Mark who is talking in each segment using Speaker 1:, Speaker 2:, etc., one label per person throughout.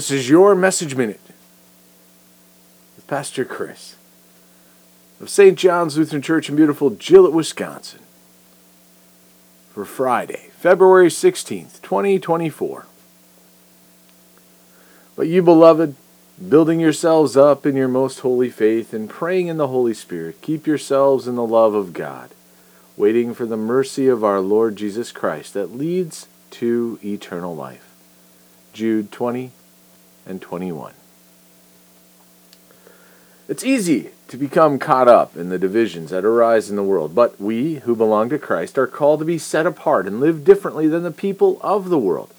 Speaker 1: This is your Message Minute with Pastor Chris of St. John's Lutheran Church in beautiful Gillett, Wisconsin for Friday, February 16th, 2024. But you, beloved, building yourselves up in your most holy faith and praying in the Holy Spirit, keep yourselves in the love of God, waiting for the mercy of our Lord Jesus Christ that leads to eternal life. Jude 20 and 21. It's easy to become caught up in the divisions that arise in the world, but we who belong to Christ are called to be set apart and live differently than the people of the world.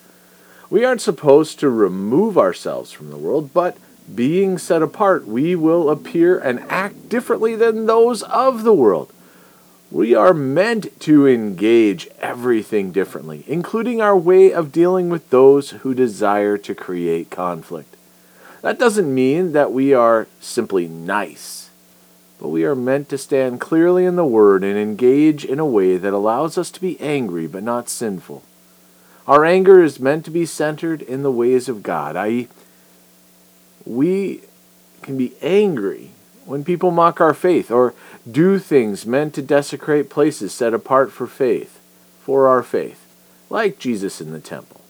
Speaker 1: We aren't supposed to remove ourselves from the world, but being set apart, we will appear and act differently than those of the world. We are meant to engage everything differently, including our way of dealing with those who desire to create conflict. That doesn't mean that we are simply nice, but we are meant to stand clearly in the Word and engage in a way that allows us to be angry but not sinful. Our anger is meant to be centered in the ways of God, i.e., we can be angry when people mock our faith or do things meant to desecrate places set apart for faith, for our faith, like Jesus in the temple.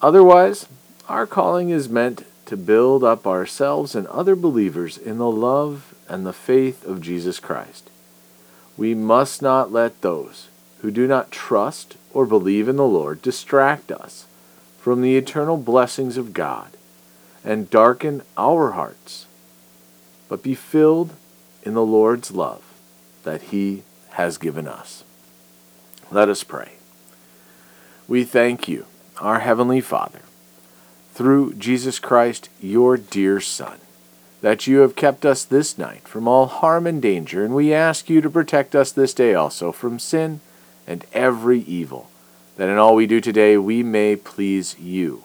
Speaker 1: Otherwise, our calling is meant to build up ourselves and other believers in the love and the faith of Jesus Christ. We must not let those who do not trust or believe in the Lord distract us from the eternal blessings of God and darken our hearts, but be filled in the Lord's love that He has given us. Let us pray. We thank you, our Heavenly Father, through Jesus Christ, your dear Son, that you have kept us this night from all harm and danger, and we ask you to protect us this day also from sin and every evil, that in all we do today we may please you.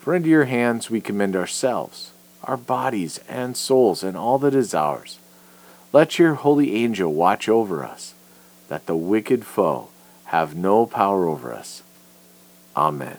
Speaker 1: For into your hands we commend ourselves, our bodies and souls, and all that is ours. Let your holy angel watch over us, that the wicked foe have no power over us. Amen.